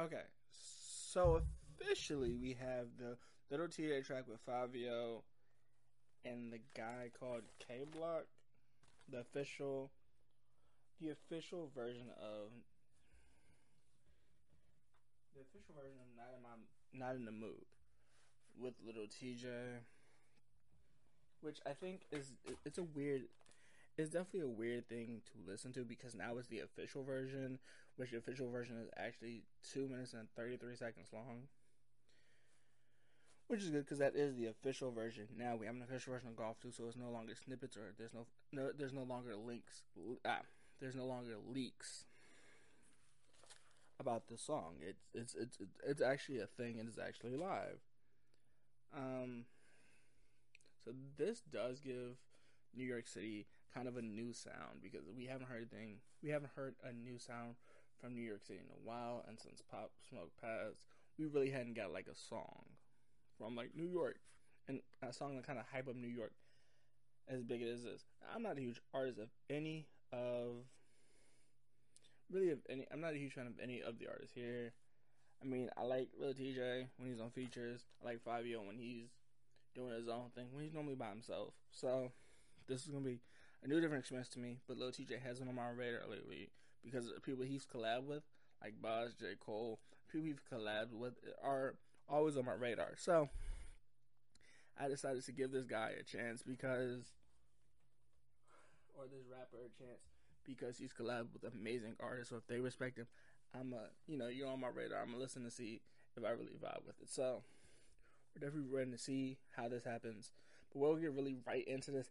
Okay, so officially we have the Little Tjay track with Fivio and the guy called Kay Flock, the official, the official version of the official version of Not in My Not in the Mood with Little Tjay, which I think is it's a weird it's definitely a weird thing to listen to because now it's the official version, which the official version is actually two minutes and thirty three seconds long, which is good because that is the official version. Now we have an official version of Golf too, so it's no longer snippets or there's no, no there's no longer links. Ah, there's no longer leaks about the song. It's it's it's it's actually a thing and it's actually live. Um, so this does give New York City kind of a new sound because we haven't heard anything. We haven't heard a new sound from New York City in a while, and since Pop Smoke passed, we really hadn't got like a song from like New York and a song that kind of hype up New York as big as this. I'm not a huge artist of any of really of any. I'm not a huge fan of any of the artists here. I mean, I like Lil Tjay when he's on features. I like Fivio when he's doing his own thing. When he's normally by himself. So this is gonna be a new different experience to me. But Lil Tjay has been on my radar lately because people he's collabed with, like Bas, J Cole, people he's collabed with are always on my radar. So I decided to give this guy a chance because, or this rapper a chance because he's collabed with amazing artists. So if they respect him, I'm a, you know, you're on my radar. I'm gonna listen to see if I really vibe with it. So we're definitely ready to see how this happens. But we'll get really right into this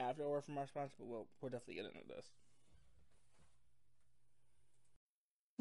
after word from our sponsor. But we'll we'll definitely get into this.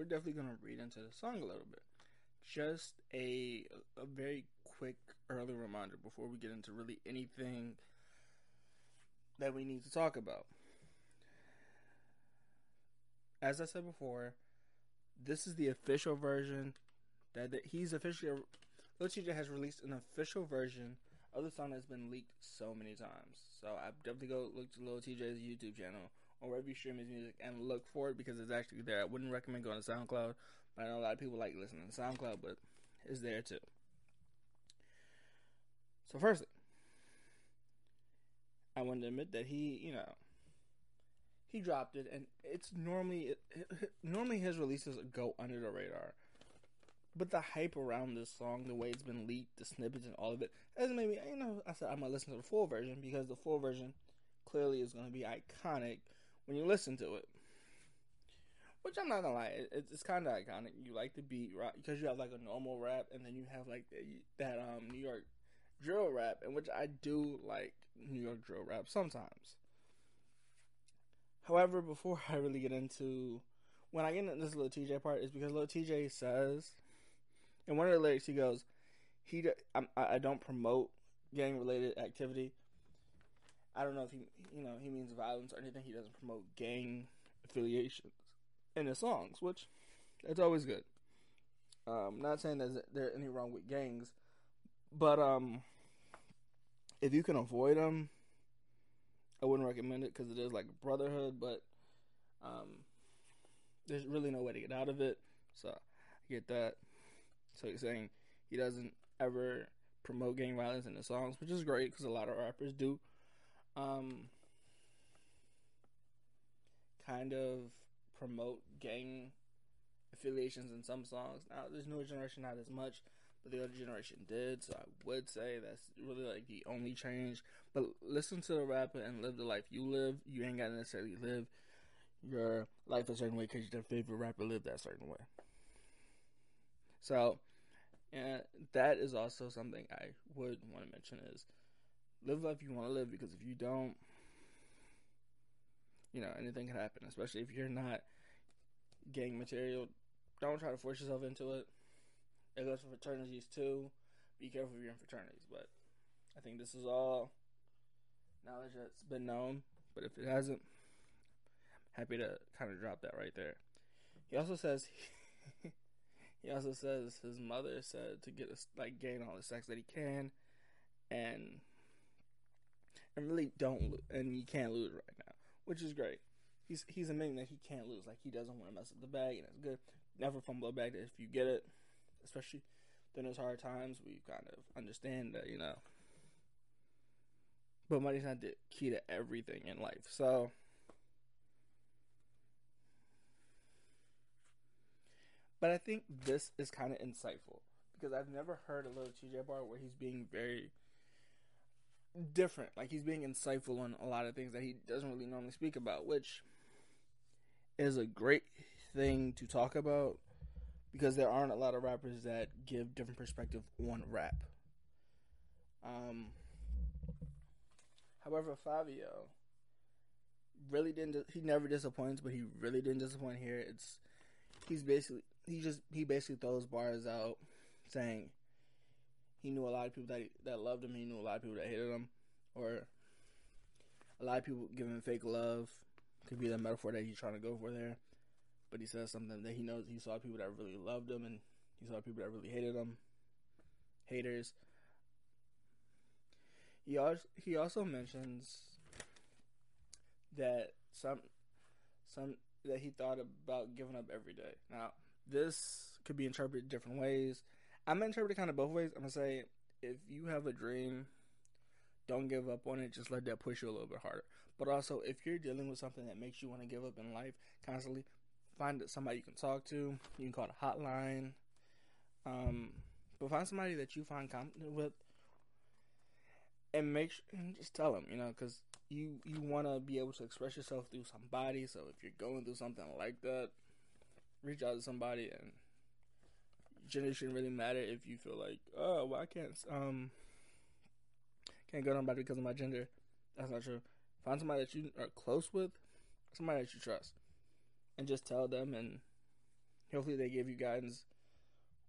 We're definitely gonna read into the song a little bit. Just a a very quick early reminder before we get into really anything that we need to talk about. As I said before, this is the official version that, he's officially Lil has released an official version of the song that's been leaked so many times. So I definitely go look to Lil Tjay's YouTube channel or wherever you stream his music and look for it because it's actually there. I wouldn't recommend going to SoundCloud, but I know a lot of people like listening to SoundCloud, but it's there too. So, firstly, I want to admit that he, you know, he dropped it, and it's normally normally his releases go under the radar. But the hype around this song, the way it's been leaked, the snippets and all of it, has made me, you know, I said I'm gonna listen to the full version because the full version clearly is gonna be iconic when you listen to it. Which I'm not gonna lie, it, it's kind of iconic. You like the beat, right? Because you have like a normal rap, and then you have like the, that um New York drill rap, in which I do like New York drill rap sometimes. However, before I really get into when I get into this little Tjay part, is because little Tjay says in one of the lyrics he goes, "He I'm, I don't promote gang related activity." I don't know if he you know he means violence or anything. He doesn't promote gang affiliations in his songs, which that's always good. Um, not saying that there's there any wrong with gangs, but um, if you can avoid them, I wouldn't recommend it because it is like brotherhood, but um, there's really no way to get out of it. So I get that. So he's saying he doesn't ever promote gang violence in his songs, which is great because a lot of rappers do. Um, kind of promote gang affiliations in some songs. Now, this newer generation not as much, but the older generation did. So I would say that's really like the only change. But listen to the rapper and live the life you live. You ain't gotta necessarily live your life a certain way because your favorite rapper lived that certain way. So, and that is also something I would want to mention is live life you want to live because if you don't, you know, anything can happen, especially if you're not gang material. don't try to force yourself into it. It goes for fraternities too. Be careful if you're in fraternities, but I think this is all knowledge that's been known. But if it hasn't, I'm happy to kind of drop that right there. He also says he also says his mother said to get a, like gain all the sex that he can, and and really don't and you can't lose right now, which is great. He's he's admitting that he can't lose, like he doesn't want to mess up the bag, and it's good. Never fumble a bag if you get it, especially during those hard times. We kind of understand that you know, but money's not the key to everything in life. So But I think this is kind of insightful because I've never heard a little Tjay bar where he's being very different. Like he's being insightful on a lot of things that he doesn't really normally speak about, which is a great thing to talk about because there aren't a lot of rappers that give different perspective on rap. Um, however, Fivio really didn't. He never disappoints, but he really didn't disappoint here. It's he's basically he just he basically throws bars out saying he knew a lot of people that that loved him. He knew a lot of people that hated him, or a lot of people giving him fake love. Could be the metaphor that he's trying to go for there. But he says something that he knows he saw people that really loved him, and he saw people that really hated him. Haters. He also he also mentions that some some that he thought about giving up every day. Now this could be interpreted different ways. I'm gonna interpret it kind of both ways. I'm gonna say if you have a dream, don't give up on it. Just let that push you a little bit harder. But also, if you're dealing with something that makes you want to give up in life constantly, find somebody you can talk to. You can call a hotline. Um, but find somebody that you find confident with, and make sure and just tell them. You know, because you you want to be able to express yourself through somebody. So if you're going through something like that, reach out to somebody and gender shouldn't really matter if you feel like, oh, well, I can't um can't go to somebody because of my gender. That's not true. Find somebody that you are close with, somebody that you trust, and just tell them, and hopefully they give you guidance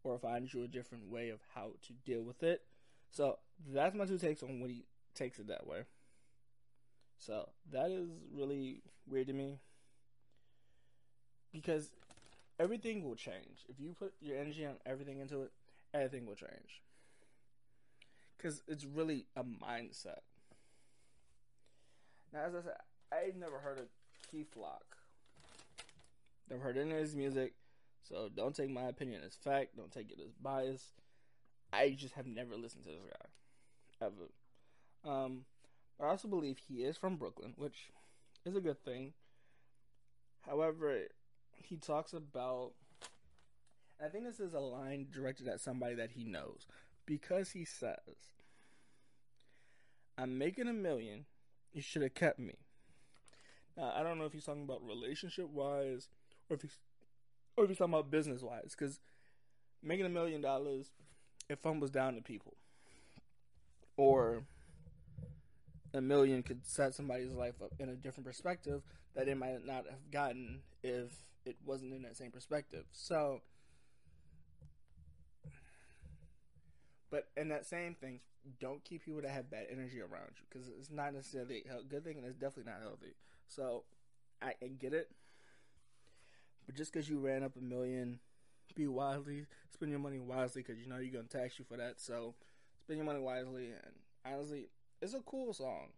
or find you a different way of how to deal with it. So that's my two takes on when he takes it that way. So that is really weird to me because everything will change. If you put your energy and everything into it, everything will change. Because it's really a mindset. Now, as I said, I've never heard of Kay Flock. Never heard any of his music, so don't take my opinion as fact. Don't take it as bias. I just have never listened to this guy, ever. Um, I also believe he is from Brooklyn, which is a good thing. However, he talks about I think this is a line directed at somebody that he knows because he says, I'm making a million. You should have kept me. Now, I don't know if he's talking about relationship wise or if he's, or if he's talking about business wise because making a million dollars, it fumbles down to people. Or a million could set somebody's life up in a different perspective that they might not have gotten if it wasn't in that same perspective. So, but in that same thing, don't keep people that have bad energy around you because it's not necessarily a good thing and it's definitely not healthy. So, I, I get it, but just because you ran up a million, be wisely, spend your money wisely because you know you're gonna tax you for that. So, spend your money wisely and honestly, it's a cool song.